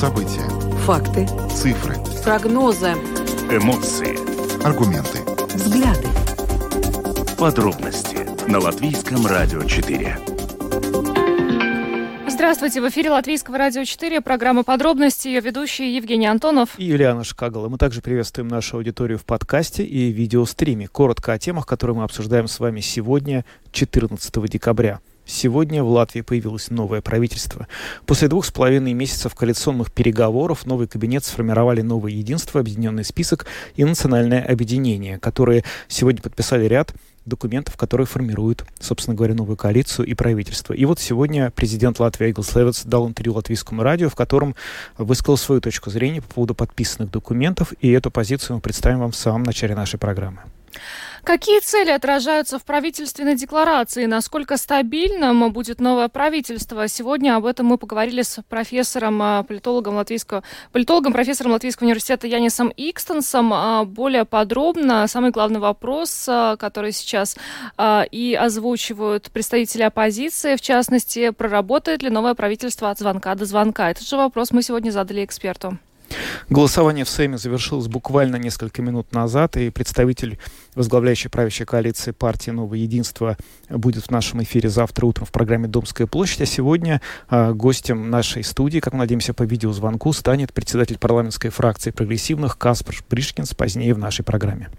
События. Факты. Цифры. Прогнозы. Эмоции. Аргументы. Взгляды. Подробности на Латвийском радио 4. Здравствуйте, в эфире Латвийского радио 4, программа «Подробности», ее ведущие Евгений Антонов и Юлиана Шкагала. Мы также приветствуем нашу аудиторию в подкасте и видеостриме. Коротко о темах, которые мы обсуждаем с вами сегодня, 14 декабря. Сегодня в Латвии появилось новое правительство. После двух с половиной месяцев коалиционных переговоров новый кабинет сформировали новое единство, объединенный список и национальное объединение, которые сегодня подписали ряд документов, которые формируют, собственно говоря, новую коалицию и правительство. И вот сегодня президент Латвии Эгл Слевец дал интервью латвийскому радио, в котором высказал свою точку зрения по поводу подписанных документов, и эту позицию мы представим вам в самом начале нашей программы. Какие цели отражаются в правительственной декларации? Насколько стабильным будет новое правительство? Сегодня об этом мы поговорили с профессором, а, политологом латвийского, политологом, профессором Латвийского университета Янисом Икстенсом. А, более подробно самый главный вопрос, а, который сейчас и озвучивают представители оппозиции, в частности, проработает ли новое правительство от звонка до звонка? Этот же вопрос мы сегодня задали эксперту. Голосование в Сейме завершилось буквально несколько минут назад, и представитель возглавляющей правящей коалиции партии «Новое единство» будет в нашем эфире завтра утром в программе «Домская площадь». А сегодня э, гостем нашей студии, как мы надеемся, по видеозвонку станет председатель парламентской фракции прогрессивных Каспар Бришкинс позднее в нашей программе.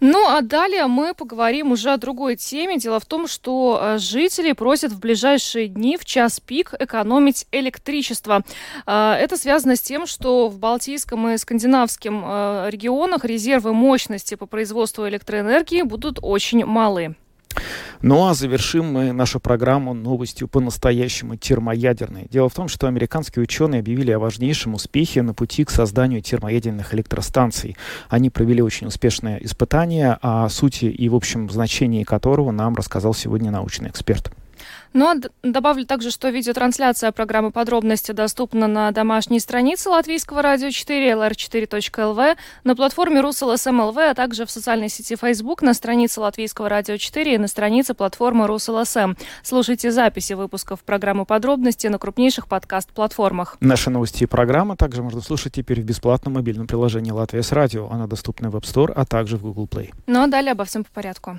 Ну, а далее мы поговорим уже о другой теме. Дело в том, что э, жители просят в ближайшие дни в час пик экономить электричество. Э, это связано с тем, что в Балтийском и Скандинавском э, регионах резервы мощности по производству электроэнергии будут очень малы. Ну а завершим мы нашу программу новостью по-настоящему термоядерной. Дело в том, что американские ученые объявили о важнейшем успехе на пути к созданию термоядерных электростанций. Они провели очень успешное испытание, о сути и в общем значении которого нам рассказал сегодня научный эксперт. Ну а добавлю также, что видеотрансляция программы «Подробности» доступна на домашней странице Латвийского радио 4, lr4.lv, на платформе rus.lsm.lv, а также в социальной сети Facebook, на странице Латвийского радио 4 и на странице платформы Rus.LSM. Слушайте записи выпусков программы «Подробности» на крупнейших подкаст-платформах. Наши новости и программы также можно слушать теперь в бесплатном мобильном приложении «Latvijas Radio». Она доступна в App Store, а также в Google Play. Ну а далее обо всем по порядку.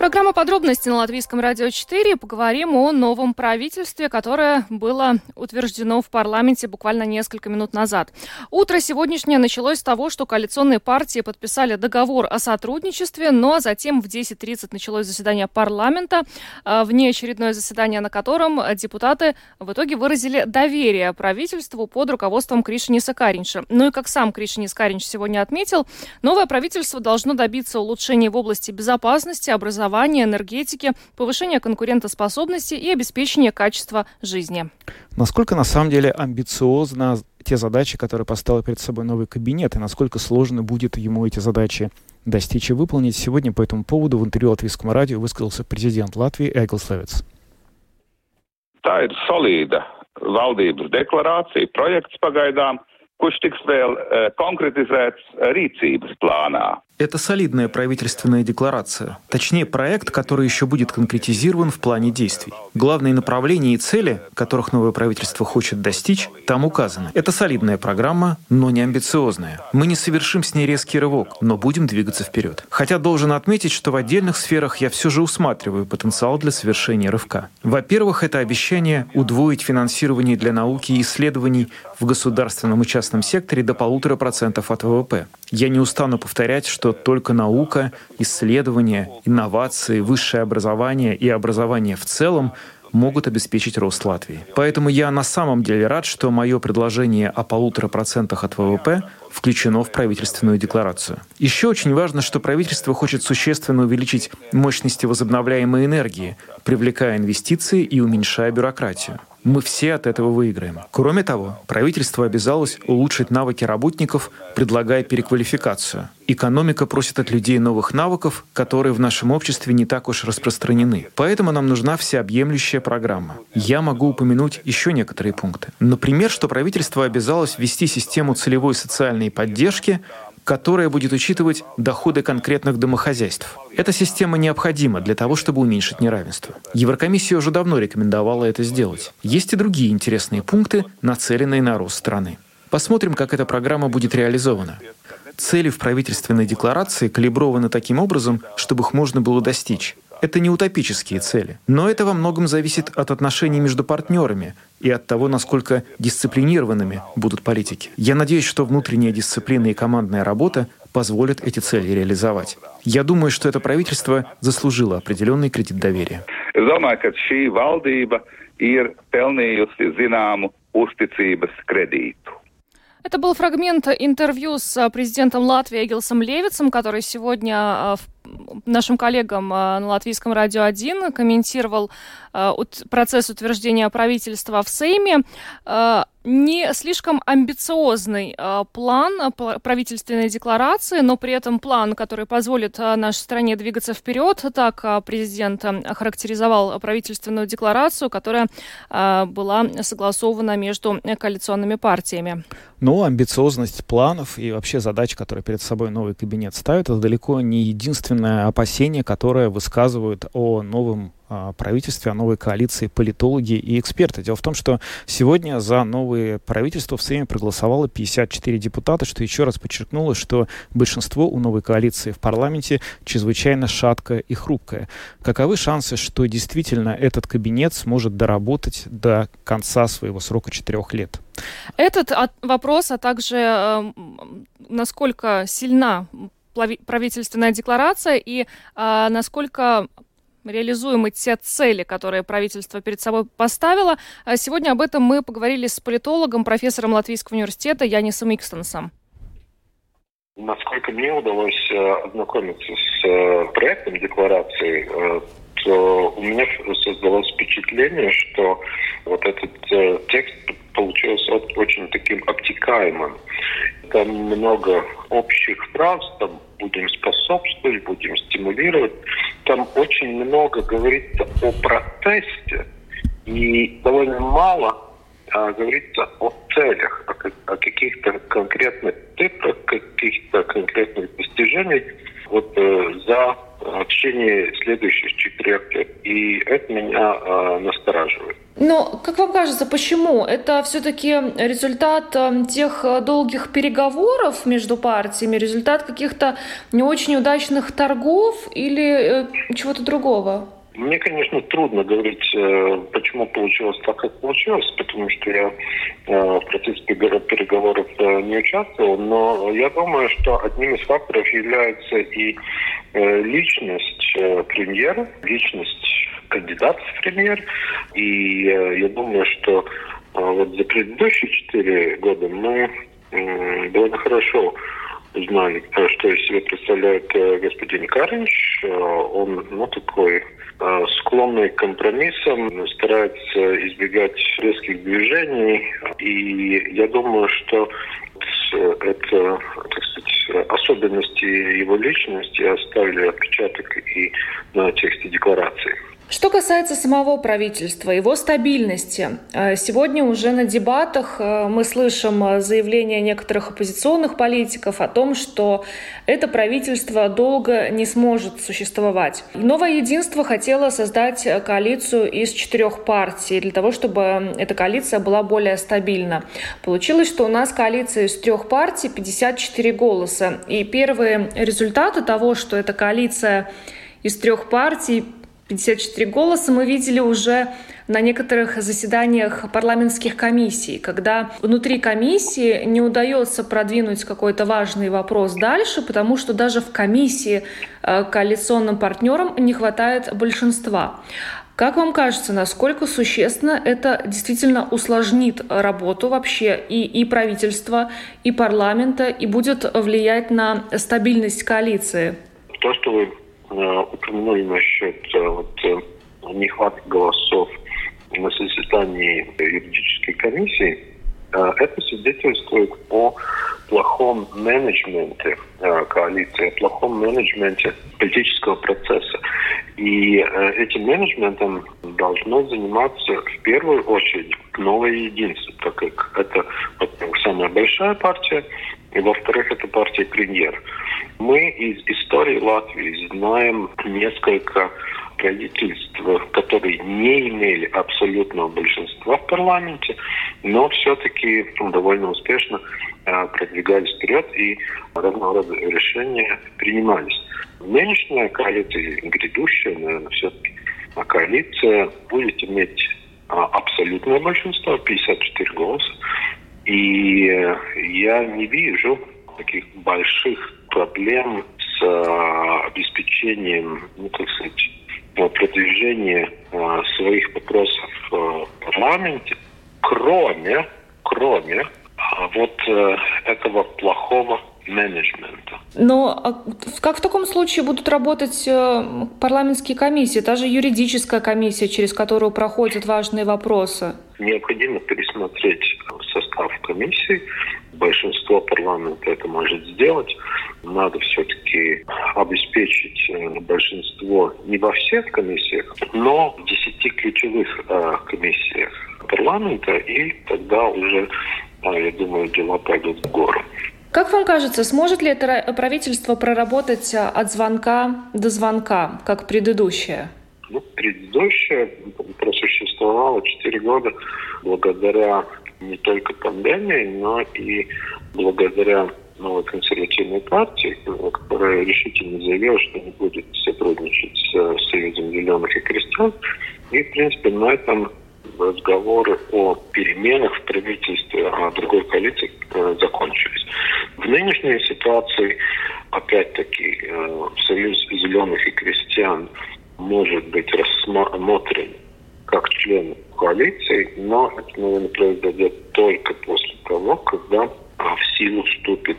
Программа «Подробности» на Латвийском радио 4. Поговорим о новом правительстве, которое было утверждено в парламенте буквально несколько минут назад. Утро сегодняшнее началось с того, что коалиционные партии подписали договор о сотрудничестве, но затем в 10.30 началось заседание парламента, а, внеочередное заседание, на котором депутаты в итоге выразили доверие правительству под руководством Кришиниса Каринша. Ну и как сам Кришинис Каринч сегодня отметил, новое правительство должно добиться улучшения в области безопасности, образования, образования, энергетики, повышения конкурентоспособности и обеспечения качества жизни. Насколько на самом деле амбициозно те задачи, которые поставил перед собой новый кабинет, и насколько сложно будет ему эти задачи достичь и выполнить. Сегодня по этому поводу в интервью Латвийскому радио высказался президент Латвии Эгл Слевец. Tā ir solīda valdības deklarācija, projekts pagaidām, kurš tiks vēl konkretizēts rīcības plānā. Это солидная правительственная декларация, точнее проект, который еще будет конкретизирован в плане действий. Главные направления и цели, которых новое правительство хочет достичь, там указаны. Это солидная программа, но не амбициозная. Мы не совершим с ней резкий рывок, но будем двигаться вперед. Хотя должен отметить, что в отдельных сферах я все же усматриваю потенциал для совершения рывка. Во-первых, это обещание удвоить финансирование для науки и исследований в государственном и частном секторе до полутора процентов от ВВП. Я не устану повторять, что только наука, исследования, инновации, высшее образование и образование в целом могут обеспечить рост Латвии. Поэтому я на самом деле рад, что мое предложение о полутора процентах от ВВП включено в правительственную декларацию. Еще очень важно, что правительство хочет существенно увеличить мощности возобновляемой энергии, привлекая инвестиции и уменьшая бюрократию. Мы все от этого выиграем. Кроме того, правительство обязалось улучшить навыки работников, предлагая переквалификацию. Экономика просит от людей новых навыков, которые в нашем обществе не так уж распространены. Поэтому нам нужна всеобъемлющая программа. Я могу упомянуть еще некоторые пункты. Например, что правительство обязалось ввести систему целевой социальной поддержки, которая будет учитывать доходы конкретных домохозяйств. Эта система необходима для того, чтобы уменьшить неравенство. Еврокомиссия уже давно рекомендовала это сделать. Есть и другие интересные пункты, нацеленные на рост страны. Посмотрим, как эта программа будет реализована. Цели в правительственной декларации калиброваны таким образом, чтобы их можно было достичь. Это не утопические цели, но это во многом зависит от отношений между партнерами и от того, насколько дисциплинированными будут политики. Я надеюсь, что внутренняя дисциплина и командная работа позволят эти цели реализовать. Я думаю, что это правительство заслужило определенный кредит доверия. Это был фрагмент интервью с президентом Латвии Эгилсом Левицем, который сегодня а, нашим коллегам а, на Латвийском радио 1 комментировал а, процесс утверждения правительства в Сейме не слишком амбициозный план правительственной декларации, но при этом план, который позволит нашей стране двигаться вперед. Так президент охарактеризовал правительственную декларацию, которая была согласована между коалиционными партиями. Но амбициозность планов и вообще задач, которые перед собой новый кабинет ставит, это далеко не единственное опасение, которое высказывают о новом правительстве, о новой коалиции политологи и эксперты. Дело в том, что сегодня за новое правительство в Сейме проголосовало 54 депутата, что еще раз подчеркнуло, что большинство у новой коалиции в парламенте чрезвычайно шаткое и хрупкое. Каковы шансы, что действительно этот кабинет сможет доработать до конца своего срока четырех лет? Этот вопрос, а также э, насколько сильна правительственная декларация и э, насколько реализуемы те цели, которые правительство перед собой поставило. А сегодня об этом мы поговорили с политологом, профессором Латвийского университета Янисом Икстенсом. Насколько мне удалось э, ознакомиться с э, проектом декларации, э, то у меня создалось впечатление, что вот этот текст получился очень таким обтекаемым. Там много общих фраз, там будем способствовать, будем стимулировать. Там очень много говорится о протесте и довольно мало а, говорится о целях, о, о каких-то конкретных цифрах, каких-то конкретных достижениях вот э, за в течение следующих четырех лет. И это меня э, настораживает. Но, как вам кажется, почему? Это все-таки результат э, тех э, долгих переговоров между партиями, результат каких-то не очень удачных торгов или э, чего-то другого? Мне, конечно, трудно говорить, э, почему получилось так, как получилось, потому что я э, в процессе переговоров э, не участвовал, но я думаю, что одним из факторов является и личность премьера, личность кандидата в премьер. И я думаю, что вот за предыдущие четыре года мы довольно хорошо знали, что из себя представляет господин Каринч. Он, ну, такой Э, склонный к компромиссам, старается избегать резких движений. И я думаю, что это, так сказать, особенности его личности оставили отпечаток и на тексте декларации. Что касается самого правительства, его стабильности, э, сегодня уже на дебатах э, мы слышим э, заявления некоторых оппозиционных политиков о том, что это правительство долго не сможет существовать. Новое единство хотело создать коалицию из четырех партий для того, чтобы эта коалиция была более стабильна. Получилось, что у нас коалиция из трех партий 54 голоса. И первые результаты того, что эта коалиция из трех партий 54 голоса мы видели уже на некоторых заседаниях парламентских комиссий, когда внутри комиссии не удается продвинуть какой-то важный вопрос дальше, потому что даже в комиссии э, коалиционным партнерам не хватает большинства. Как вам кажется, насколько существенно это действительно усложнит работу вообще и, и правительства, и парламента, и будет влиять на стабильность коалиции? То, что вы упомянули насчет э, вот, э, нехватки голосов на заседании юридической комиссии, это свидетельствует о плохом менеджменте коалиции, о плохом менеджменте политического процесса. И этим менеджментом должно заниматься в первую очередь новое единство, так как это, самая большая партия, И, во-вторых, это партия премьер. Мы из истории Латвии знаем несколько правительств, которые не имели абсолютного большинства в парламенте, но все-таки довольно успешно э, продвигались вперед и разного рода решения принимались. Нынешняя коалиция, грядущая, наверное, все-таки коалиция будет иметь а, абсолютное большинство, 54 голоса. И э, я не вижу таких больших проблем с а, обеспечением, ну, так сказать, продвижения а, своих вопросов в парламенте, кроме, кроме вот э, этого плохого менеджмента. Но а как в таком случае будут работать э, парламентские комиссии, та же юридическая комиссия, через которую проходят важные вопросы? Необходимо пересмотреть состав комиссии. Большинство парламента это может сделать. Надо все-таки обеспечить э, большинство не во всех комиссиях, но в десяти ключевых э, комиссиях парламента, и тогда уже, я думаю, дела пойдут в гору. Как вам кажется, сможет ли это правительство проработать а, от звонка до звонка, как предыдущее? Ну, предыдущее просуществовало 4 года благодаря не только пандемии, но и благодаря новой консервативной партии, которая решительно заявила, что не будет сотрудничать с Союзом зеленых и крестьян. И, в принципе, на этом разговоры о переменах в правительстве а другой коалиции э, закончились. В нынешней ситуации, опять-таки, э, Союз зеленых и крестьян может быть рассмотрен как член коалиции, но это, наверное, произойдет только после того, когда в силу вступит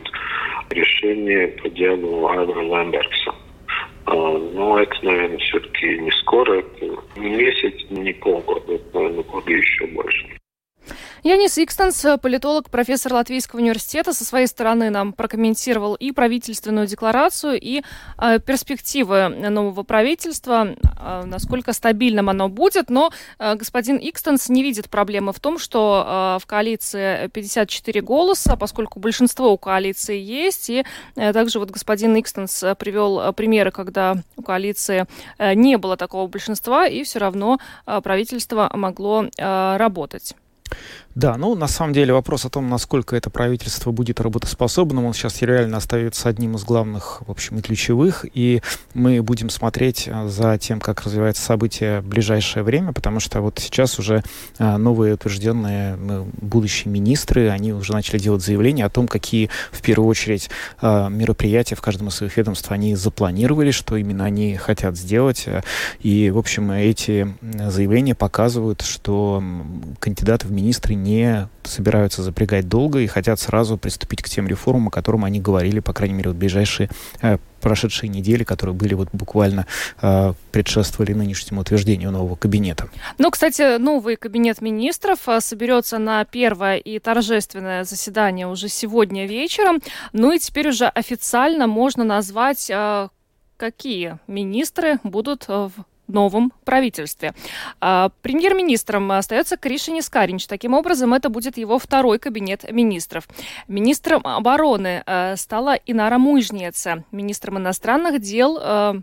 решение по делу Айвера Лэмбергса. А, но это, наверное, все-таки не скоро, это не месяц, не полгода, это, наверное, года еще больше. Янис Икстенс, политолог, профессор Латвийского университета, со своей стороны нам прокомментировал и правительственную декларацию, и э, перспективы нового правительства, э, насколько стабильным оно будет. Но э, господин Икстенс не видит проблемы в том, что э, в коалиции 54 голоса, поскольку большинство у коалиции есть. И э, также вот господин Икстенс привел примеры, когда у коалиции э, не было такого большинства, и все равно э, правительство могло э, работать. Да, ну, на самом деле вопрос о том, насколько это правительство будет работоспособным, он сейчас реально остается одним из главных, в общем, и ключевых, и мы будем смотреть а, за тем, как развивается событие в ближайшее время, потому что вот сейчас уже а, новые утвержденные будущие министры, они уже начали делать заявления о том, какие, в первую очередь, мероприятия в каждом из своих ведомств они запланировали, что именно они хотят сделать, и, в общем, эти заявления показывают, что кандидаты в министры не собираются запрягать долго и хотят сразу приступить к тем реформам, о которых они говорили, по крайней мере, в ближайшие э, прошедшие недели, которые были вот буквально э, предшествовали нынешнему утверждению нового кабинета. Ну, кстати, новый кабинет министров э, соберется на первое и торжественное заседание уже сегодня вечером. Ну и теперь уже официально можно назвать э, какие министры будут в новом правительстве. А, премьер-министром остается Кришини Скаринч. Таким образом, это будет его второй кабинет министров. Министром обороны э, стала Инара Мужница. Министром иностранных дел э,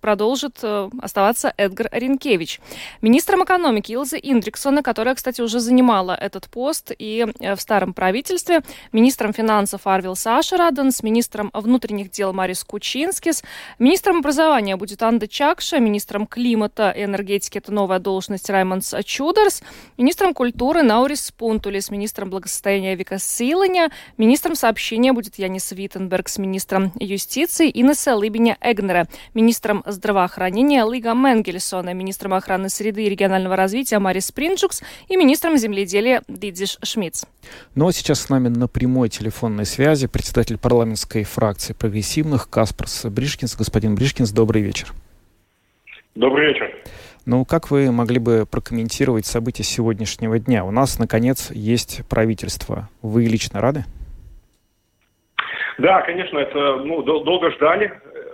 продолжит э, оставаться Эдгарс Ринкевичс. Министром экономики Илзе Индриксоне, которая, кстати, уже занимала этот пост и э, в старом правительстве, министром финансов Арвилс Ашераденс, министром внутренних дел Марис Кучинскис, министром образования будет Анда Чакша, министром климата и энергетики это новая должность Раймондс Чударс, министром культуры Наурис Пунтулис, министром благосостояния Эвика Силиня, министром сообщения будет Янис Витенбергс, министром юстиции Инесе Либиня-Эгнере, министром здравоохранения Лига Менгельсона, министром охраны среды и регионального развития Марис Принджукс и министром земледелия Дидзиш Шмидц. Ну а сейчас с нами на прямой телефонной связи председатель парламентской фракции прогрессивных Каспарс Бришкинс. Господин Бришкинс, добрый вечер. Добрый вечер. Ну, как вы могли бы прокомментировать события сегодняшнего дня? У нас, наконец, есть правительство. Вы лично рады? Да, конечно, это ну, долго ждали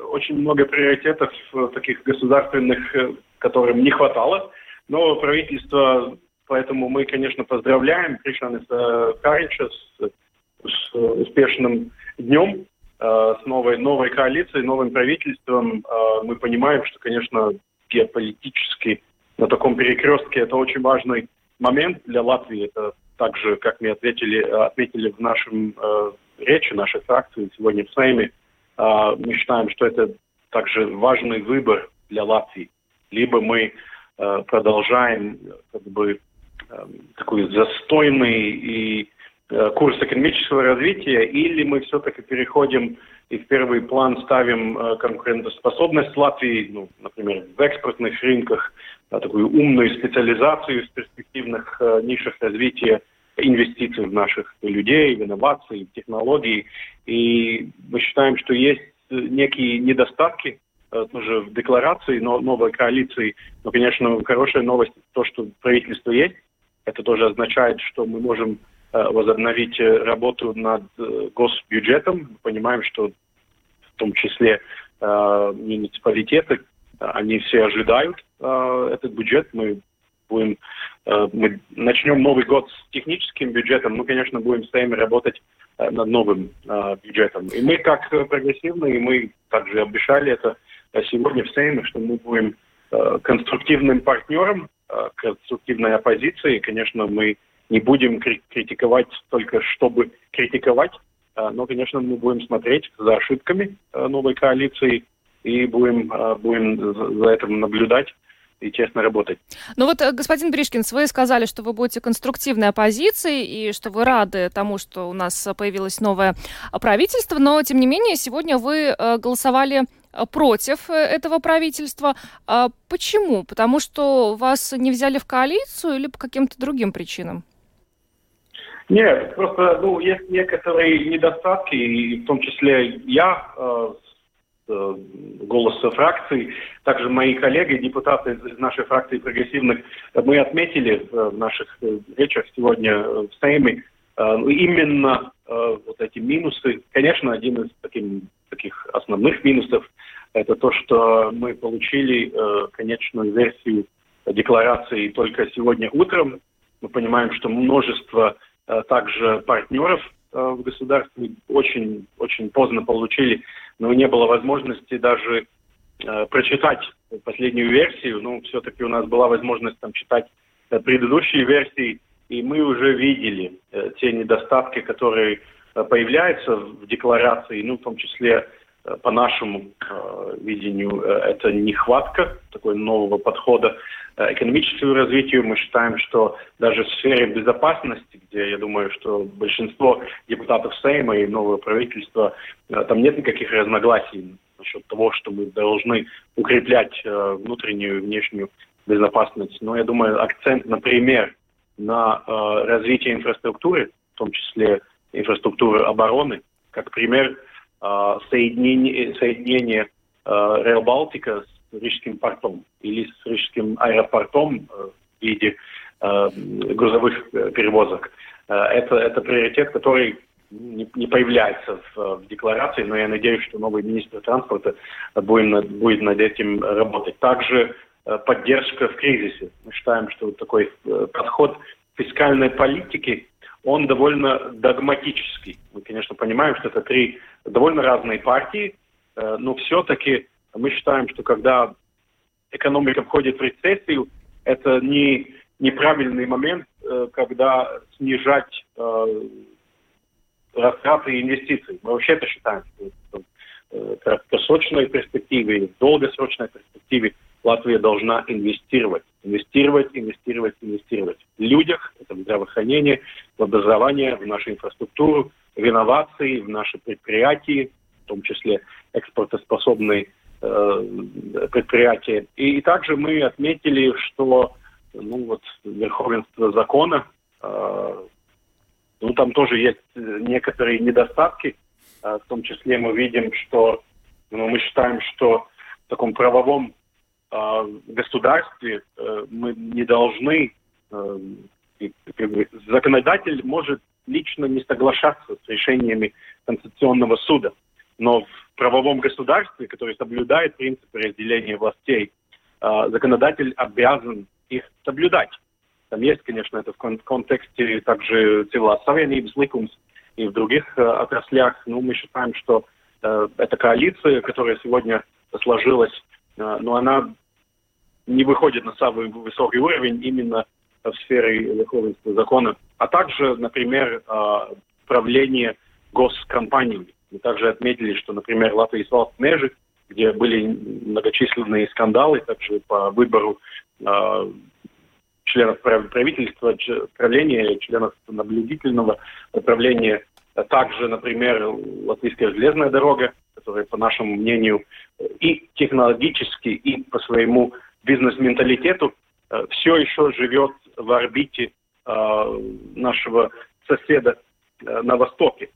очень много приоритетов э, таких государственных, э, которым не хватало. Но правительство, поэтому мы, конечно, поздравляем Кришаниса Карича с, с успешным днем, с новой, новой коалицией, новым правительством. Мы понимаем, что, конечно, геополитически на таком перекрестке это очень важный момент для Латвии. Это также, как мы ответили, отметили в нашем э, речи, нашей фракции сегодня в Сейме, э, мы считаем, что это также важный выбор для Латвии. Либо мы э, продолжаем как бы э, такой застойный и курс экономического развития, или мы все-таки переходим и в первый план ставим конкурентоспособность Латвии, ну, например, в экспортных рынках, такую умную специализацию в перспективных нишах развития, инвестиций в наших людей, в инновации, в технологии. И мы считаем, что есть некие недостатки тоже в декларации но, новой коалиции. Но, конечно, хорошая новость то, что правительство есть. Это тоже означает, что мы можем Э, возобновить э, работу над э, госбюджетом. Мы понимаем, что в том числе муниципалитеты, они все ожидают этот бюджет. Мы будем, мы начнем Новый год с техническим бюджетом, мы, конечно, будем с вами работать над новым бюджетом. И мы, как прогрессивные, мы также обещали это сегодня в Сейме, что мы будем конструктивным партнером, конструктивной оппозицией. Конечно, мы не будем критиковать только чтобы критиковать, но, конечно, мы будем смотреть за ошибками новой коалиции и будем, будем за этим наблюдать и честно работать. Ну вот, э, господин Бришкин, вы сказали, что вы будете конструктивной оппозицией и что вы рады тому, что у нас появилось новое правительство, но, тем не менее, сегодня вы э, голосовали э, против этого правительства. Почему? Потому что вас не взяли в коалицию или по каким-то другим причинам? Нет, просто ну, есть некоторые недостатки, и в том числе я э, голоса фракции, также мои коллеги, депутаты из нашей фракции прогрессивных, мы отметили в наших э, речах сегодня э, в Сейме э, именно э, вот эти минусы. Конечно, один из таких, таких основных минусов это то, что мы получили э, конечную версию декларации только сегодня утром. Мы понимаем, что множество Э, также партнеров э, в государстве очень, очень поздно получили, но не было возможности даже э, прочитать последнюю версию. Ну, все-таки у нас была возможность там читать предыдущие версии, и мы уже видели те недостатки, которые появляются в декларации, ну, в том числе по нашему э, видению, это нехватка такой нового подхода Э, экономическому развитию. Мы считаем, что даже в сфере безопасности, где я думаю, что большинство депутатов Сейма и нового правительства, э, там нет никаких разногласий насчет того, что мы должны укреплять э, внутреннюю и внешнюю безопасность. Но я думаю, акцент, например, на развитие инфраструктуры, в том числе инфраструктуры обороны, как пример соединение, соединение Рейл Балтика с Рижским портом или с Рижским аэропортом э, в виде э, грузовых э, перевозок. Это, это приоритет, который не, не появляется в, в декларации, но я надеюсь, что новый министр транспорта будет, будет над этим работать. Также поддержка в кризисе. Мы считаем, что такой подход фискальной политики, он довольно догматический. Мы, конечно, понимаем, что это три довольно разные партии, но все-таки мы считаем, что когда экономика входит в рецессию, это не неправильный момент, э, когда снижать э, растраты и инвестиции. Мы вообще это считаем, что э, в краткосрочной перспективе в долгосрочной перспективе Латвия должна инвестировать. Инвестировать, инвестировать, инвестировать. В людях, это в здравоохранение, в образование, в нашу инфраструктуру, в инновации, в наши предприятия, в том числе экспортоспособные Э, предприятия. И, и также мы отметили, что ну, вот, верховенство закона, э, ну, там тоже есть некоторые недостатки. Э, в том числе мы видим, что ну, мы считаем, что в таком правовом э, государстве э, мы не должны, э, как бы, законодатель может лично не соглашаться с решениями Конституционного суда. Но в правовом государстве, которое соблюдает принципы разделения властей, а, законодатель обязан их соблюдать. Там есть, конечно, это в контексте также cilvēks savienības likums, и в других э, отраслях. Ну, мы считаем, что эта коалиция, которая сегодня сложилась, но она не выходит на самый высокий уровень именно в сфере верховенства закона, а также, например, э, правление госкомпаниями. Мы также отметили, что, например, Латвия и Межи, где были многочисленные скандалы, также по выбору э, членов правительства, правления, членов наблюдительного управления, а также, например, Латвийская железная дорога, которая, по нашему мнению, и технологически, и по своему бизнес-менталитету э, все еще живет в орбите э, нашего соседа э, на Востоке.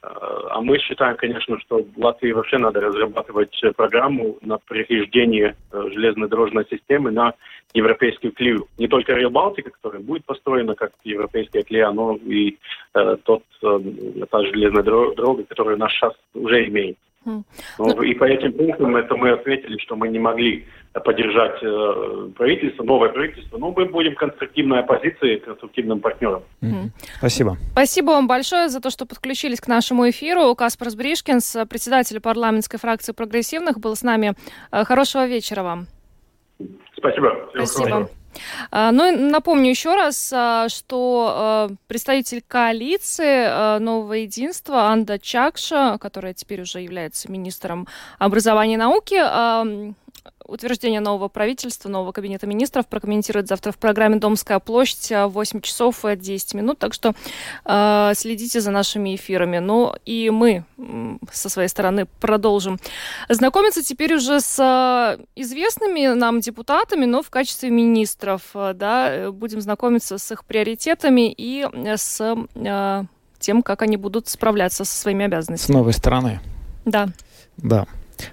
А мы считаем, конечно, что Латвии вообще надо разрабатывать программу на перехождение железной дорожной системы на европейскую клею. Не только Rail Балтика, которая будет построена как европейская клея, но и э, тот, э, та железная дорога, которую у нас сейчас уже имеет. Mm. Ну, и по этим пунктам это мы ответили, что мы не могли поддержать э, правительство, новое правительство, но мы будем конструктивной оппозицией, конструктивным партнером. Mm-hmm. Спасибо. Спасибо вам большое за то, что подключились к нашему эфиру. Каспар Сбришкинс, председатель парламентской фракции прогрессивных, был с нами. Э, хорошего вечера вам. Спасибо. Спасибо. А, ну и напомню еще раз, а, что а, представитель коалиции Нового единства Анда Чакша, которая теперь уже является министром образования и науки, утверждение нового правительства, нового кабинета министров прокомментирует завтра в программе «Домская площадь» в 8 часов и 10 минут. Так что э, следите за нашими эфирами. Ну и мы со своей стороны продолжим знакомиться теперь уже с э, известными нам депутатами, но в качестве министров. Э, да, будем знакомиться с их приоритетами и с э, тем, как они будут справляться со своими обязанностями. С новой стороны. Да. Да.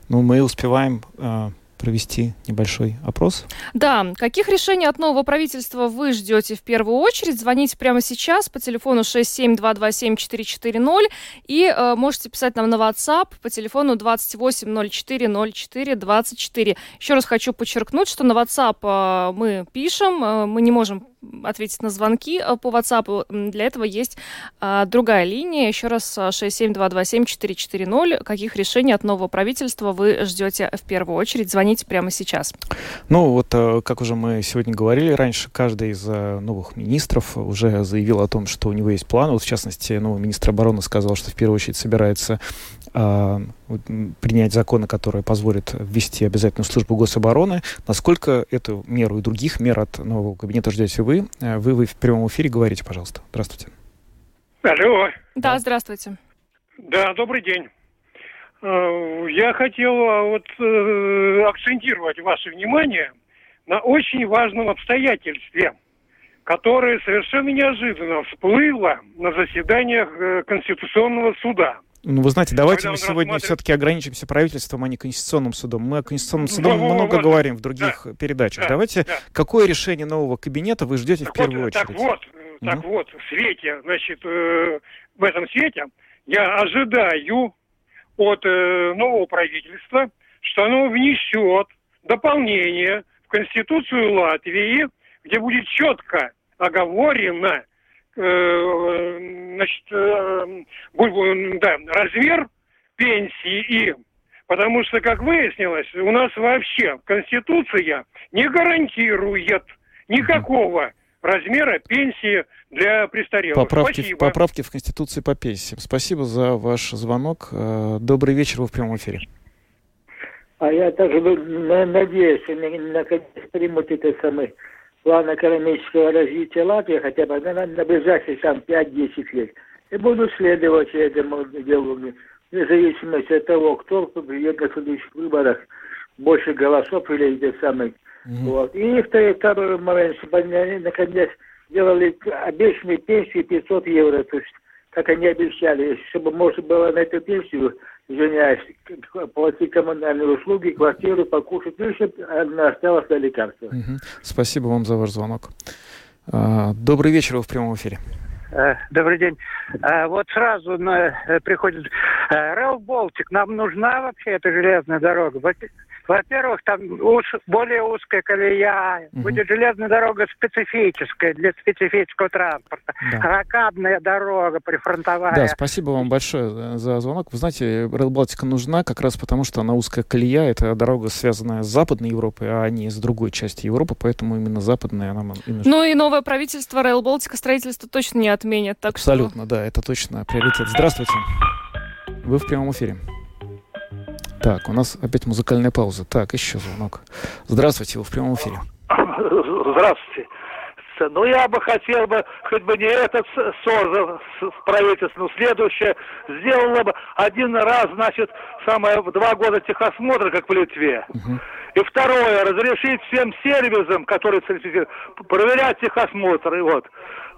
Ну, мы успеваем э, провести небольшой опрос. Да, каких решений от нового правительства вы ждете в первую очередь? Звоните прямо сейчас по телефону 67227-440 и э, можете писать нам на WhatsApp по телефону 28040424. Еще раз хочу подчеркнуть, что на WhatsApp э, мы пишем, э, мы не можем ответить на звонки э, по WhatsApp. Для этого есть а, другая линия. Еще раз 67227-440. Каких решений от нового правительства вы ждете в первую очередь? Звоните прямо сейчас. Ну, вот, э, как уже мы сегодня говорили раньше, каждый из э, новых министров уже заявил о том, что у него есть план. Вот, в частности, новый министр обороны сказал, что в первую очередь собирается э, принять законы, которые позволят ввести обязательную службу гособороны. Насколько эту меру и других мер от нового кабинета ждете вы? Э, вы? Вы в прямом эфире говорите, пожалуйста. Здравствуйте. Алло. Да, здравствуйте. Да, добрый день. Э, я хотел а, вот э, акцентировать ваше внимание на очень важном обстоятельстве, которое совершенно неожиданно всплыло на заседаниях Конституционного суда. Ну, вы знаете, давайте мы сегодня рассматривает... все-таки ограничимся правительством, а не Конституционным судом. Мы о Конституционном судом ну, много вот, говорим в других да, передачах. Да, давайте, да. какое решение нового кабинета вы ждете так в первую вот, очередь? Так вот, угу. так вот, в свете, значит, э, в этом свете я ожидаю от э, нового правительства, что оно внесет дополнение в Конституцию Латвии, где будет четко оговорено, значит, э, да, размер пенсии им. Потому что, как выяснилось, у нас вообще Конституция не гарантирует никакого размера пенсии для престарелых. Поправки, Спасибо. поправки в Конституции по пенсиям. Спасибо за ваш звонок. Э, добрый вечер, вы в прямом эфире. А я также надеюсь, наконец примут это самое план экономического развития Латвии хотя бы на, на ближайшие там 5-10 лет. И буду следовать этому делу, вне зависимости от того, кто придет на следующих выборах больше голосов или те самые. Mm-hmm. Вот. И второй, второй момент, чтобы они наконец делали обещанные пенсии 500 евро, то есть как они обещали, чтобы можно было на эту пенсию извиняюсь, платить коммунальные услуги, квартиру, покушать, ну, чтобы осталось на лекарства. Угу. Спасибо вам за ваш звонок. А, добрый вечер, вы в прямом эфире. Э, добрый день. Э, вот сразу на, э, приходит Рэл Болтик. Нам нужна вообще эта железная дорога? Во-первых, там уж, более узкая колея, угу. будет железная дорога специфическая для специфического транспорта, да. ракадная дорога прифронтовая. Да, спасибо вам большое за звонок. Вы знаете, Rail Балтика нужна как раз потому, что она узкая колея, это дорога, связанная с Западной Европой, а не с другой части Европы, поэтому именно западная она и нужна. Ну и новое правительство Rail Балтика строительство точно не отменит. Так Абсолютно, что... да, это точно приоритет. Здравствуйте. Вы в прямом эфире. Так, у нас опять музыкальная пауза. Так, еще звонок. Здравствуйте, вы в прямом эфире. Здравствуйте. Ну, я бы хотел бы, хоть бы не этот СОР правительство, но следующее, сделало бы один раз, значит, самое два года техосмотра, как в Литве. Угу. И второе, разрешить всем сервисам, которые проверять техосмотр. И вот.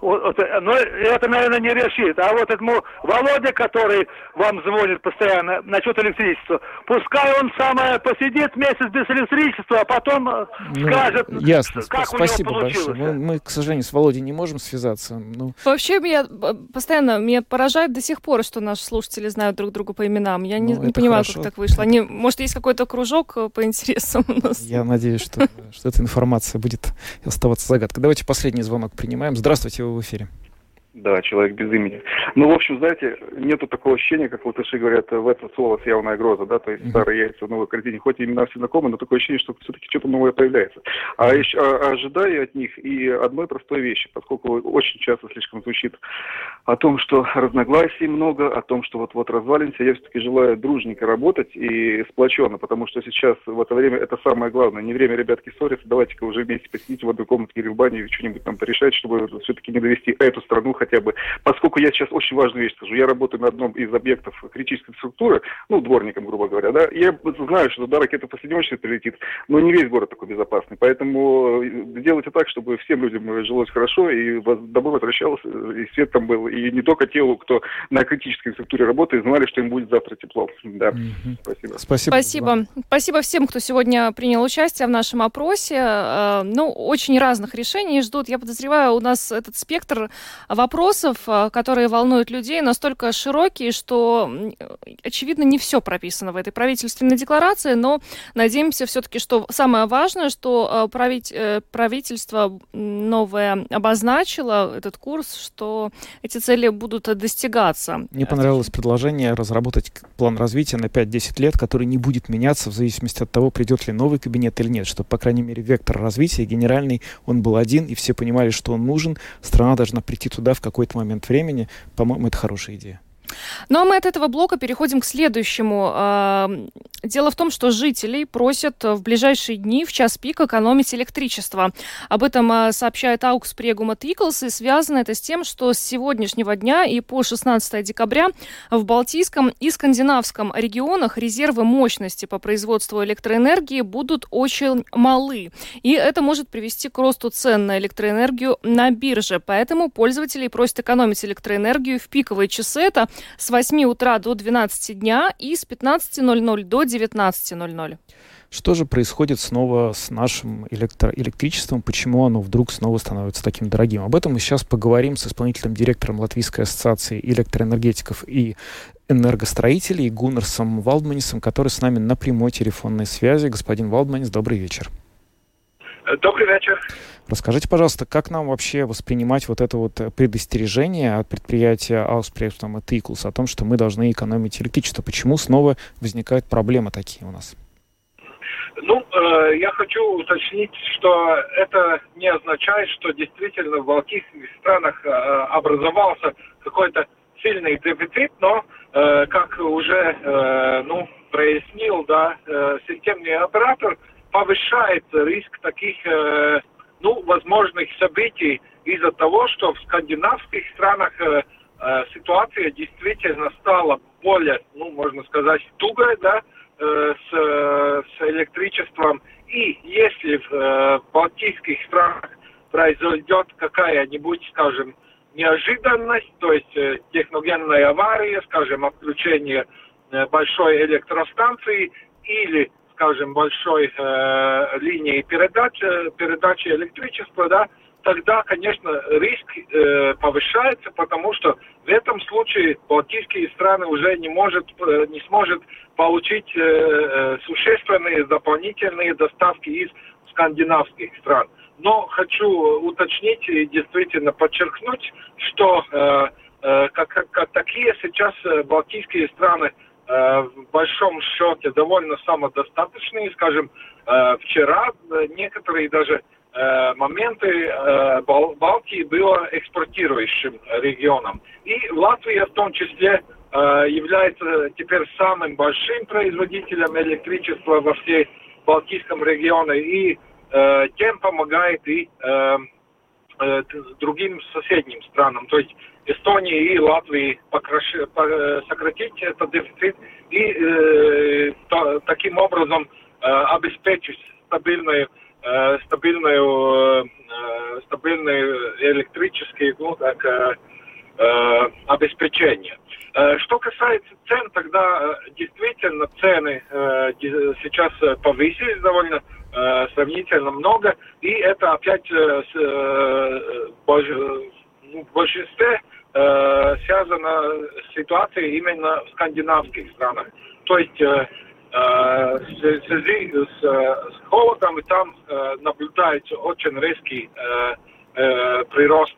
Вот, но это, наверное, не решит. А вот этому Володя, который вам звонит постоянно насчет электричества, пускай он самое посидит месяц без электричества, а потом э, ну, скажет, ясно. как Спасибо у него получилось. Большое. Мы, мы, к сожалению, с Володей не можем связаться. Ну... Вообще, меня э, постоянно меня поражает до сих пор, что наши слушатели знают друг друга по именам. Я не, ну, не понимаю, хорошо. как так вышло. Они, может, есть какой-то кружок э, по интересам у нас? Я надеюсь, что, что эта информация будет оставаться загадкой. Давайте последний звонок принимаем. Здравствуйте, вы в эфире. Да, человек без имени. Ну, в общем, знаете, нету такого ощущения, как латыши говорят, в этот слово явная гроза, да, то есть mm-hmm. старые яйца в новой корзине. Хоть имена все знакомы, но такое ощущение, что все-таки что-то новое появляется. А еще а, ожидаю от них и одной простой вещи, поскольку очень часто слишком звучит о том, что разногласий много, о том, что вот-вот развалимся. Я все-таки желаю дружненько работать и сплоченно, потому что сейчас в это время это самое главное. Не время, ребятки, ссориться. Давайте-ка уже вместе посидите в одной комнатке или в бане или что-нибудь там порешать, чтобы все-таки не довести эту страну хотя бы. Поскольку я сейчас очень важную вещь скажу, я работаю на одном из объектов критической структуры, ну, дворником, грубо говоря, да, я знаю, что туда ракета посредневочная прилетит, но не весь город такой безопасный. Поэтому э, делайте так, чтобы всем людям жилось хорошо, и домой возвращался, и свет там был, и не только те, кто на критической структуре работает, знали, что им будет завтра тепло. Да, mm-hmm. спасибо. Спасибо. Спасибо. Спасибо всем, кто сегодня принял участие в нашем опросе. Э, ну, очень разных решений ждут. Я подозреваю, у нас этот спектр вопросов вопросов, а, которые волнуют людей, настолько широкие, что, очевидно, не все прописано в этой правительственной декларации, но надеемся все-таки, что самое важное, что править, э, правительство новое обозначило этот курс, что эти цели будут достигаться. Мне понравилось предложение разработать план развития на 5-10 лет, который не будет меняться в зависимости от того, придет ли новый кабинет или нет, чтобы, по крайней мере, вектор развития генеральный, он был один, и все понимали, что он нужен, страна должна прийти туда в какой-то момент времени, по-моему, это хорошая идея. Ну а мы от этого блока переходим к следующему. А, дело в том, что жителей просят в ближайшие дни в час пик экономить электричество. Об этом а, сообщает Аукс Прегума Тиклс, и связано это с тем, что с сегодняшнего дня и по 16 декабря в Балтийском и Скандинавском регионах резервы мощности по производству электроэнергии будут очень малы. И это может привести к росту цен на электроэнергию на бирже. Поэтому пользователи просят экономить электроэнергию в пиковые часы. Это с 8 утра до 12 дня и с 15.00 до 19.00. Что же происходит снова с нашим электро электричеством? Почему оно вдруг снова становится таким дорогим? Об этом мы сейчас поговорим с исполнительным директором Латвийской ассоциации электроэнергетиков и энергостроителей Гуннерсом Валдманисом, который с нами на прямой телефонной связи. Господин Валдманис, добрый вечер. Добрый вечер. Расскажите, пожалуйста, как нам вообще воспринимать вот это вот э, предостережение от предприятия Ауспрехтом и Тиклс о том, что мы должны экономить электричество? Почему снова возникают проблемы такие у нас? Ну, э, я хочу уточнить, что это не означает, что действительно в балтийских странах э, образовался какой-то сильный дефицит, но, э, как уже э, ну, прояснил да, э, системный оператор, повышает риск таких э, ну, возможных событий из-за того, что в скандинавских странах э, э, ситуация действительно стала более, ну, можно сказать, тугой, да, э, с, с электричеством. И если в э, балтийских странах произойдет какая-нибудь, скажем, неожиданность, то есть э, техногенная авария, скажем, отключение э, большой электростанции или скажем, большой э, линии передачи, передачи электричества, да, тогда, конечно, риск э, повышается, потому что в этом случае балтийские страны уже не, может, э, не сможет получить э, э, существенные дополнительные доставки из скандинавских стран. Но хочу уточнить и действительно подчеркнуть, что э, э, как, как, как такие сейчас э, балтийские страны в большом счете довольно самодостаточные. Скажем, э, вчера э, некоторые даже э, моменты э, Бал Балтии было экспортирующим регионом. И Латвия в том числе э, является теперь самым большим производителем электричества во всей Балтийском регионе и э, тем помогает и э, э, другим соседним странам. То есть Эстонии и Латвии покраш... по... сократить этот дефицит и э, то, таким образом э, обеспечить стабильную э, стабильную э, стабильные электрические ну, так, э, э, обеспечение. Э, что касается цен, тогда э, действительно цены э, сейчас повысились довольно сравнительно много, и это опять ну, в большинстве связано с ситуацией именно в скандинавских странах. То есть в связи с, с холодом, и там наблюдается очень резкий прирост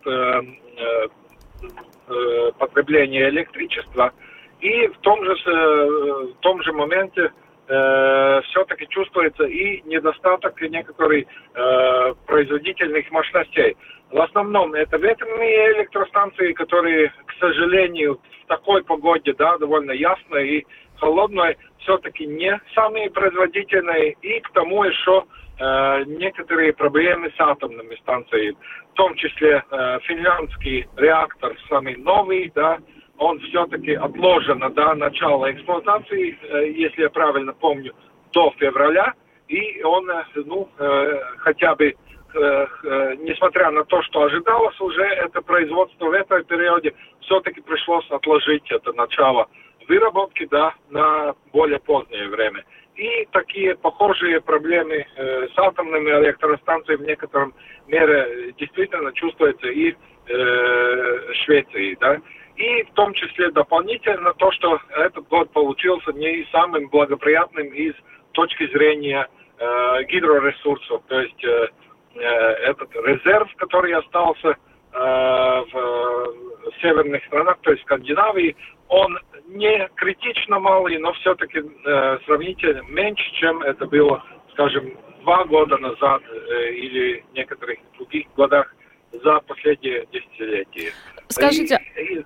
потребления электричества. И в том же, в том же моменте э, все-таки чувствуется и недостаток некоторых э, производительных мощностей. В основном это ветряные электростанции, которые, к сожалению, в такой погоде, да, довольно ясной и холодной, все-таки не самые производительные. И к тому еще э, некоторые проблемы с атомными станциями. Том числе э, финляндский реактор, самый новый, да, он все-таки отложен до начала эксплуатации, э, если я правильно помню, до февраля. И он, э, ну, э, хотя бы несмотря на то, что ожидалось уже это производство в этом периоде, все-таки пришлось отложить это начало выработки да, на более позднее время. И такие похожие проблемы э, с атомными электростанциями в некотором мере действительно чувствуются и э, Швеции. Да? И в том числе дополнительно то, что этот год получился не самым благоприятным из точки зрения э, гидроресурсов. То есть э, э, этот резерв, который остался э, в, северных странах, то есть Скандинавии, он не критично малый, но все-таки э, сравнительно меньше, чем это было, скажем, два года назад э, или в некоторых других годах за последние десятилетия. Скажите, и, и,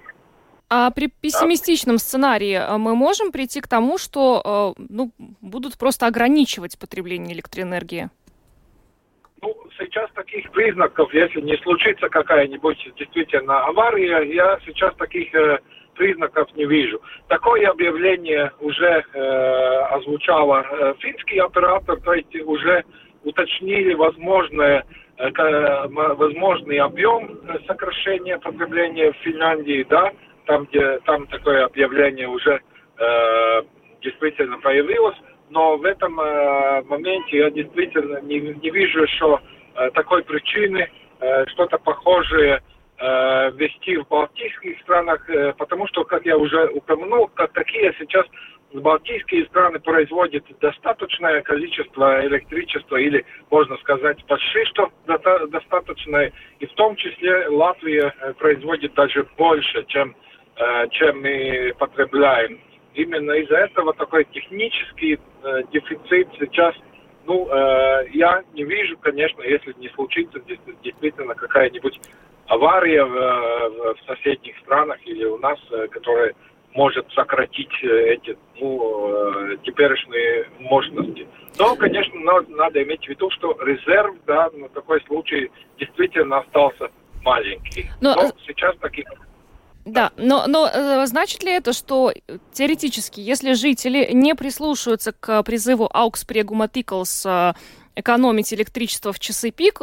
а при пессимистичном сценарии э, мы можем прийти к тому, что э, ну, будут просто ограничивать потребление электроэнергии? Ну, сейчас таких признаков, если не случится какая-нибудь действительно авария, я сейчас таких э, признаков не вижу. Такое объявление уже э, озвучала э, финский оператор, то есть уже уточнили возможное э, возможный объем сокращения потребления в Финляндии, да, там, где там такое объявление уже э, действительно появилось, но в этом э, моменте я действительно не, не вижу еще э, такой причины э, что-то похожее э, вести в балтийских странах, э, потому что, как я уже упомянул, как такие сейчас балтийские страны производят достаточное количество электричества, или, можно сказать, почти что достаточное, и в том числе Латвия э, производит даже больше, чем Э, чем мы потребляем. Именно из-за этого такой технический э, дефицит сейчас, ну, э, я не вижу, конечно, если не случится действительно какая-нибудь авария в, в соседних странах или у нас, которая может сократить эти ну, теперешние мощности. Но, конечно, надо, надо иметь в виду, что резерв да, на такой случай действительно остался маленький. Но, Но сейчас таких да, но, но э, значит ли это, что теоретически, если жители не прислушаются к призыву Aux Pregumatical э, экономить электричество в часы пик,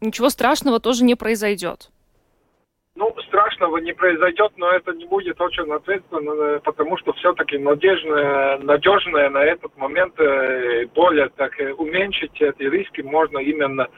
ничего страшного тоже не произойдет? Ну, страшно страшного не произойдет, но это не будет очень ответственно, потому что все-таки надежное, надежное на этот момент более так уменьшить эти риски можно именно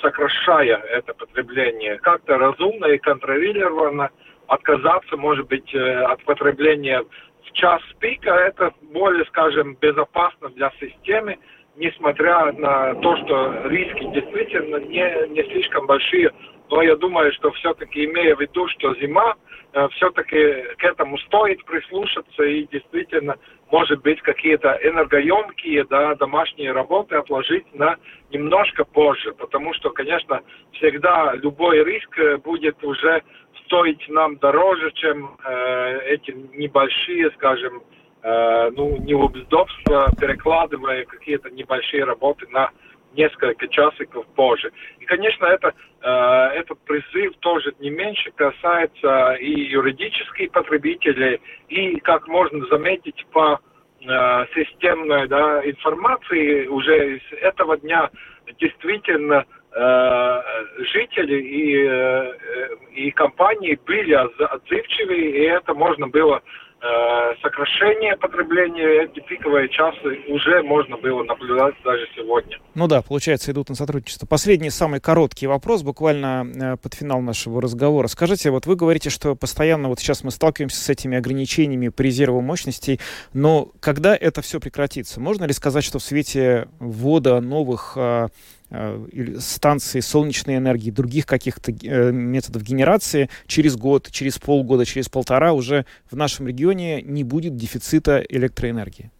сокращая это потребление. Как-то разумно и контролированно отказаться, может быть, от потребления в час пика, это более, скажем, безопасно для системы, несмотря на то, что риски действительно не, не слишком большие. Но я думаю, что все-таки имея в виду, что зима, э, все-таки к этому стоит прислушаться и действительно, может быть, какие-то энергоемкие да, домашние работы отложить на немножко позже. Потому что, конечно, всегда любой риск э, будет уже стоить нам дороже, чем э, эти небольшие, скажем, Э, ну, неудобства, перекладывая какие-то небольшие работы на несколько часиков позже. И, конечно, это, э, этот призыв тоже не меньше касается и юридических потребителей, и, как можно заметить по э, системной да, информации, уже с этого дня действительно э, жители и, э, и компании были отзывчивы, и это можно было Э, сокращение потребления, эти пиковые часы уже можно было наблюдать даже сегодня. Ну да, получается, идут на сотрудничество. Последний, самый короткий вопрос, буквально э, под финал нашего разговора. Скажите, вот вы говорите, что постоянно вот сейчас мы сталкиваемся с этими ограничениями по резерву мощностей, но когда это все прекратится? Можно ли сказать, что в свете ввода новых э, станции солнечной энергии, других каких-то э, методов генерации, через год, через полгода, через полтора уже в нашем регионе не будет дефицита электроэнергии?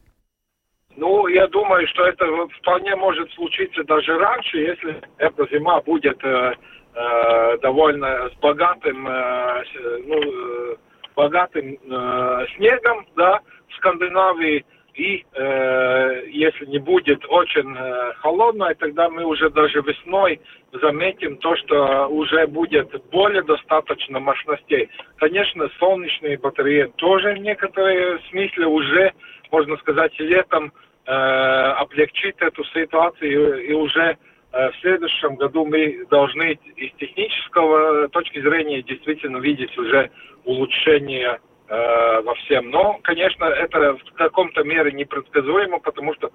Ну, я думаю, что это вполне может случиться даже раньше, если эта зима будет э, э, довольно с богатым, э, ну, э, богатым э, снегом, да, в Скандинавии и э, если не будет очень э, холодно, тогда мы уже даже весной заметим то, что уже будет более достаточно мощностей. Конечно, солнечные батареи тоже в некоторые смысле уже, можно сказать, летом э, облегчит эту ситуацию и уже э, в следующем году мы должны из технического точки зрения действительно видеть уже улучшение Э, во всем. Но, конечно, это в каком-то мере непредсказуемо, потому что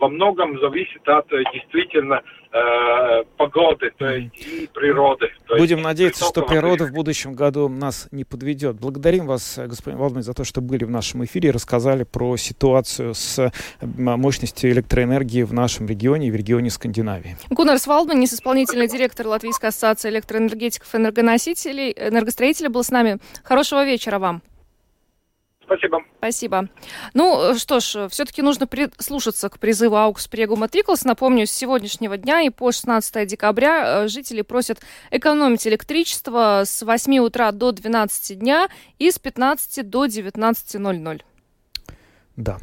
во многом зависит от э, действительно э, погоды, то есть и природы. Будем есть, надеяться, что природа в будущем году нас не подведет. Благодарим вас, господин Валдман, за то, что были в нашем эфире и рассказали про ситуацию с мощностью электроэнергии в нашем регионе и в регионе Скандинавии. Гуннар Свалдманис, исполнительный директор Латвийской ассоциации электроэнергетиков и энергоносителей, энергостроителей, был с нами. Хорошего вечера вам. Спасибо. Спасибо. Ну что ж, все-таки нужно прислушаться к призыву Аукс Прегума Триклс. Напомню, с сегодняшнего дня и по 16 декабря э, жители просят экономить электричество с 8 утра до 12 дня и с 15 до 19.00. Да,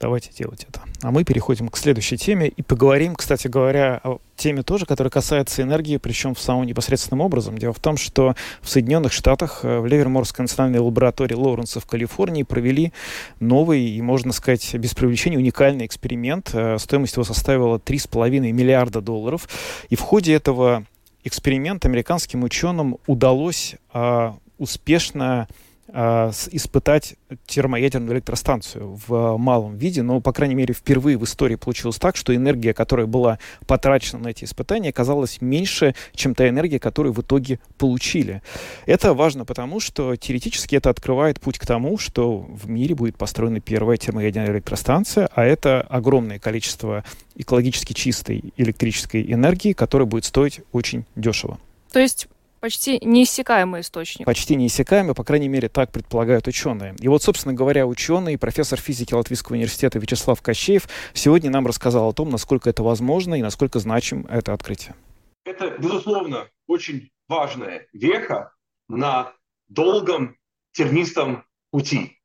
Давайте делать это. А мы переходим к следующей теме и поговорим, кстати говоря, о теме тоже, которая касается энергии, причем в самом непосредственном образом. Дело в том, что в Соединенных Штатах э, в Леверморской национальной лаборатории Лоуренса в Калифорнии провели новый и, можно сказать, без привлечения уникальный эксперимент. Э, стоимость его составила 3,5 миллиарда долларов. И в ходе этого эксперимента американским ученым удалось а, успешно испытать термоядерную электростанцию в малом виде, но, по крайней мере, впервые в истории получилось так, что энергия, которая была потрачена на эти испытания, оказалась меньше, чем та энергия, которую в итоге получили. Это важно потому, что теоретически это открывает путь к тому, что в мире будет построена первая термоядерная электростанция, а это огромное количество экологически чистой электрической энергии, которая будет стоить очень дешево. То есть Почти неиссякаемый источник. Почти неиссякаемый, по крайней мере, так предполагают ученые. И вот, собственно говоря, ученый, профессор физики Латвийского университета Вячеслав Кощеев сегодня нам рассказал о том, насколько это возможно и насколько значим это открытие. Это, безусловно, очень важная веха на долгом тернистом пути.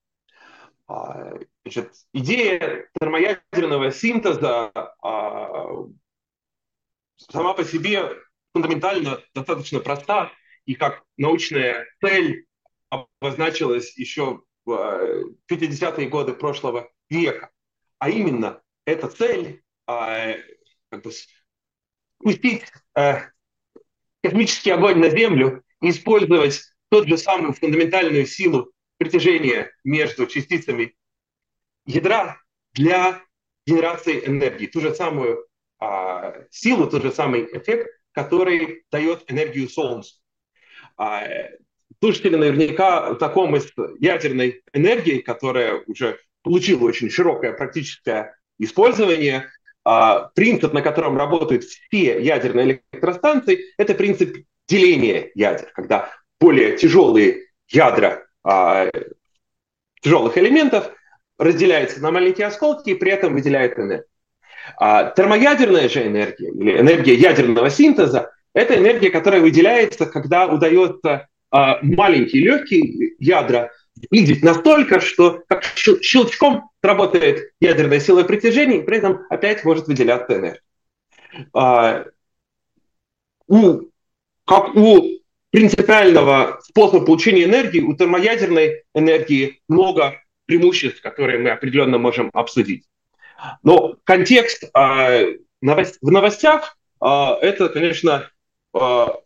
А, значит, идея термоядерного синтеза а, сама по себе фундаментально достаточно проста и как научная цель обозначилась еще в 50-е э, годы прошлого века. А именно, эта цель э, как бы, спустить э, космический огонь на Землю и использовать тот же самую фундаментальную силу притяжения между частицами ядра для генерации энергии, ту же самую а, силу, тот же самый эффект, который дает энергию Солнцу. А, слушатели наверняка знакомы с ядерной энергией, которая уже получила очень широкое практическое использование. А, принцип, на котором работают все ядерные электростанции, это принцип деления ядер, когда более тяжелые ядра а, тяжелых элементов разделяются на маленькие осколки и при этом выделяют энергию. А термоядерная же энергия или энергия ядерного синтеза – это энергия, которая выделяется, когда удается а, маленькие легкие ядра сблизить настолько, что как щелчком работает ядерная сила притяжения, и при этом опять может выделяться энергия. А, у, как у принципиального способа получения энергии, у термоядерной энергии много преимуществ, которые мы определенно можем обсудить. Но контекст а, в новостях а, это, конечно, с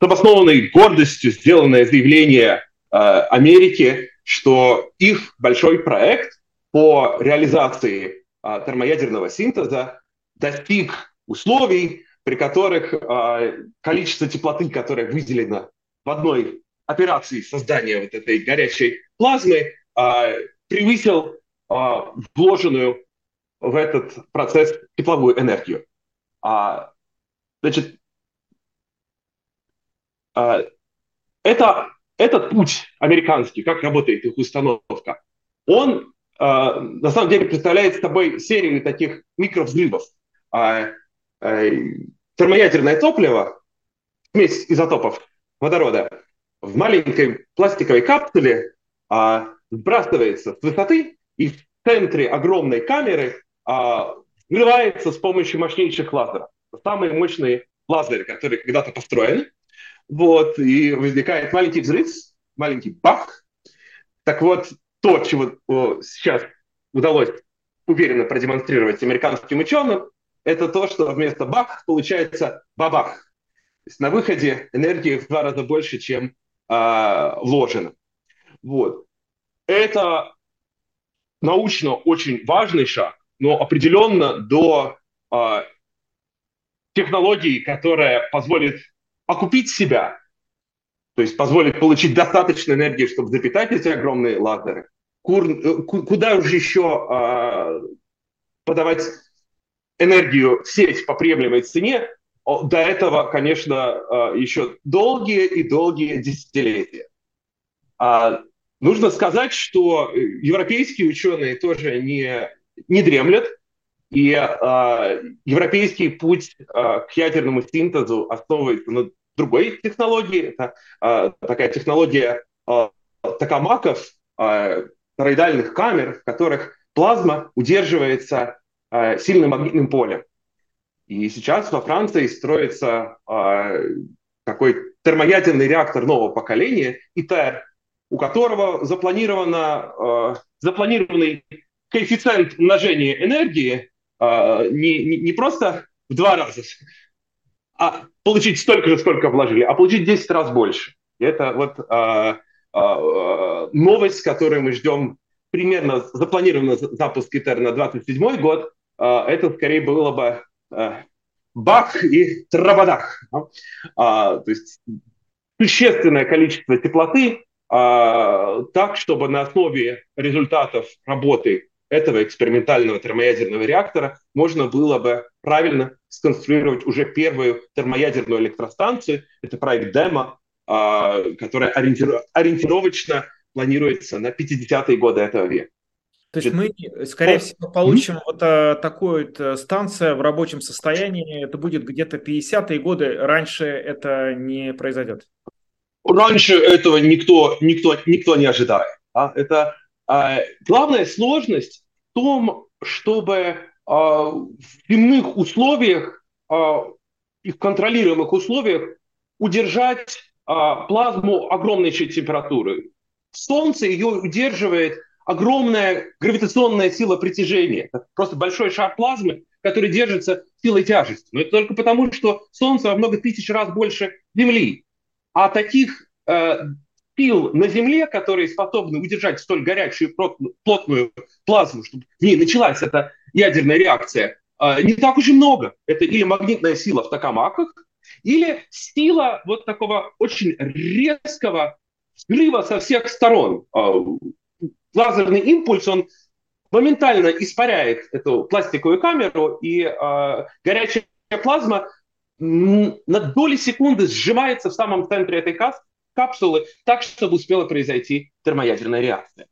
обоснованной гордостью сделанное заявление Америки, что их большой проект по реализации термоядерного синтеза достиг условий, при которых количество теплоты, которое выделено в одной операции создания вот этой горячей плазмы, превысил а, вложенную в этот процесс тепловую энергию. А, значит, а, это, этот путь американский, как работает их установка, он а, на самом деле представляет собой серию таких микровзрывов. А, а, термоядерное топливо, смесь изотопов водорода, в маленькой пластиковой капсуле а, сбрасывается с высоты и в центре огромной камеры а, взрывается с помощью мощнейших лазеров. Самые мощные лазеры, которые когда-то построены. Вот, и возникает маленький взрыв, маленький бах. Так вот, то, чего о, сейчас удалось уверенно продемонстрировать американским ученым, это то, что вместо бах получается бабах. То есть на выходе энергии в два раза больше, чем э, вложено. Вот. Это научно очень важный шаг, но определенно до э, технологии, которая позволит окупить себя, то есть позволит получить достаточно энергии, чтобы запитать эти огромные лазеры, кур, э, куда уже еще э, подавать энергию сеть по приемлемой цене, до этого, конечно, э, еще долгие и долгие десятилетия. А нужно сказать, что европейские ученые тоже не, не дремлят, и а, европейский путь а, к ядерному синтезу основывается на другой технологии. Это а, такая технология а, токамаков, а, тороидальных камер, в которых плазма удерживается а, сильным магнитным полем. И сейчас во Франции строится э, такой термоядерный реактор нового поколения, ИТЕР, у которого запланировано, э, запланированный коэффициент умножения энергии э, не, не, не просто в два раза, а получить столько же, сколько вложили, а получить 10 раз больше. И это вот э, э, новость, которую мы ждем примерно запланировано запуск ИТЕР на 27 год, это скорее было бы Э, бах и трабадах. А, то есть существенное количество теплоты так, чтобы на основе результатов работы этого экспериментального термоядерного реактора можно было бы правильно сконструировать уже первую термоядерную электростанцию. Это проект ДЭМО, а, которая ориентировочно планируется на 50-е годы этого века. То есть мы, скорее всего, получим вот а, такую вот э, станцию в рабочем состоянии. Это будет где-то 50-е годы. Раньше это не произойдет. Раньше этого никто, никто, никто не ожидает. А? Это а, главная сложность в том, чтобы а, в земных условиях а, и в контролируемых условиях удержать а, плазму огромной температуры. Солнце ее удерживает огромная гравитационная сила притяжения. Просто большой шар плазмы, который держится силой тяжести. Но это только потому, что Солнце во много тысяч раз больше Земли. А таких э, сил на Земле, которые способны удержать столь горячую плотную плазму, чтобы в ней началась эта ядерная реакция, э, не так уж и много. Это или магнитная сила в токамаках, или сила вот такого очень резкого взрыва со всех сторон. Э, лазерный импульс, он моментально испаряет эту пластиковую камеру, и э, горячая плазма на доли секунды сжимается в самом центре этой капсулы так, чтобы успела произойти термоядерная реакция.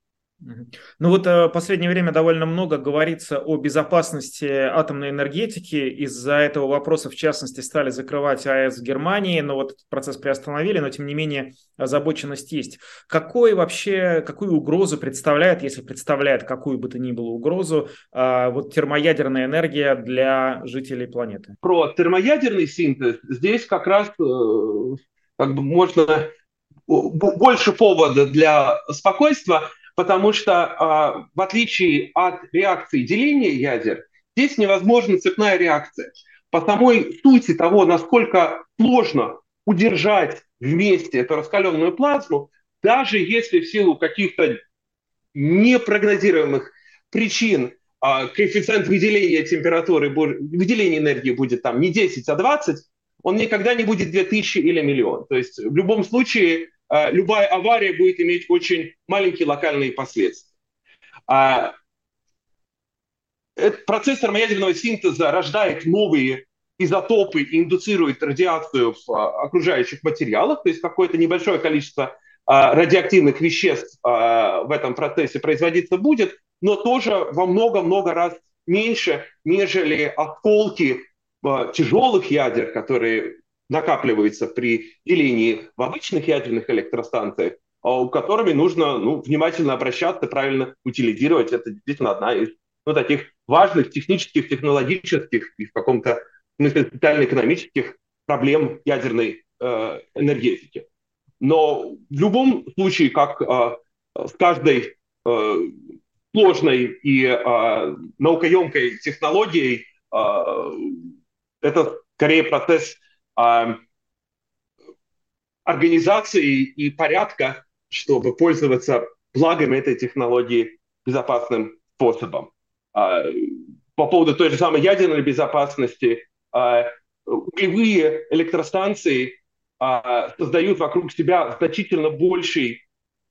Ну вот э, в последнее время довольно много говорится о безопасности атомной энергетики. Из-за этого вопроса, в частности, стали закрывать АЭС в Германии, но вот этот процесс приостановили, но тем не менее озабоченность есть. Какой вообще, какую угрозу представляет, если представляет какую бы то ни было угрозу, а, вот термоядерная энергия для жителей планеты? Про термоядерный синтез здесь как раз э, как бы можно больше повода для спокойствия, потому что а, в отличие от реакции деления ядер, здесь невозможна цепная реакция. По самой сути того, насколько сложно удержать вместе эту раскаленную плазму, даже если в силу каких-то непрогнозируемых причин а, коэффициент выделения температуры, выделения энергии будет там не 10, а 20, он никогда не будет 2000 или миллион. То есть в любом случае любая авария будет иметь очень маленькие локальные последствия. А, процесс термоядерного синтеза рождает новые изотопы индуцирует радиацию в а, окружающих материалах, то есть какое-то небольшое количество радиоактивных веществ в этом процессе производиться будет, но тоже во много-много раз меньше, нежели осколки тяжелых ядер, которые накапливается при делении в обычных ядерных электростанциях, а у которыми нужно ну, внимательно обращаться, правильно утилизировать. Это действительно одна из ну, таких важных технических, технологических и в каком-то смысле социально-экономических проблем ядерной э, энергетики. Но в любом случае, как э, с каждой э, сложной и э, наукоемкой технологией, э, это скорее процесс организации и порядка, чтобы пользоваться благами этой технологии безопасным способом. А, по поводу той же самой ядерной безопасности, а, углевые электростанции а, создают вокруг себя значительно больший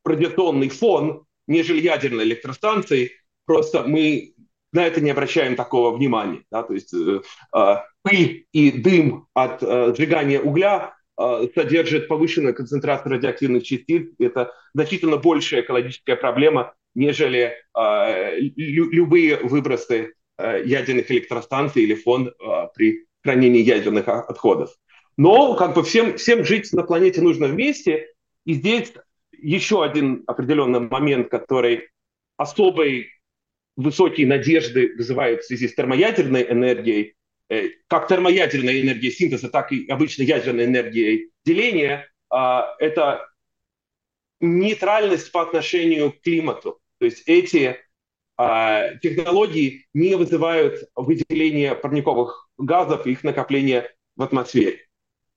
радиационный фон, нежели ядерные электростанции. Просто мы на это не обращаем такого внимания. Да? То есть э, э, пыль и дым от э, сжигания угля э, содержит повышенную концентрацию радиоактивных частиц. Это значительно большая экологическая проблема, нежели э, лю- любые выбросы э, ядерных электростанций или фон э, при хранении ядерных отходов. Но как бы всем, всем жить на планете нужно вместе. И здесь еще один определенный момент, который особой высокие надежды вызывают в связи с термоядерной энергией, э, как термоядерная энергия синтеза, так и обычной ядерной энергией деления, а, это нейтральность по отношению к климату. То есть эти а, технологии не вызывают выделения парниковых газов и их накопления в атмосфере.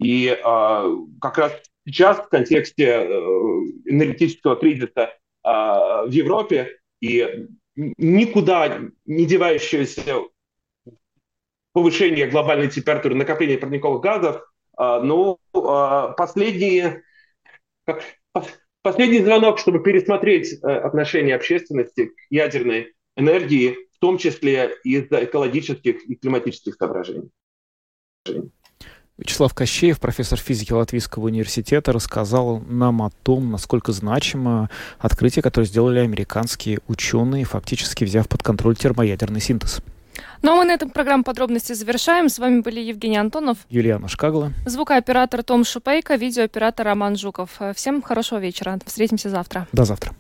И а, как раз сейчас в контексте э, энергетического кризиса в Европе и никуда не девающееся повышение глобальной температуры, накопление парниковых газов, а, но а, последние, последний звонок, чтобы пересмотреть э, отношение общественности к ядерной энергии, в том числе из-за экологических и климатических соображений. Вячеслав Кощеев, профессор физики Латвийского университета, рассказал нам о том, насколько значимо открытие, которое сделали американские ученые, фактически взяв под контроль термоядерный синтез. Ну а мы на этом программу подробности завершаем. С вами были Евгений Антонов, Юлиана Шкагла, звукооператор Том Шупейко, видеооператор Роман Жуков. Всем хорошего вечера. Встретимся завтра. До завтра.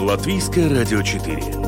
Латвийское радио 4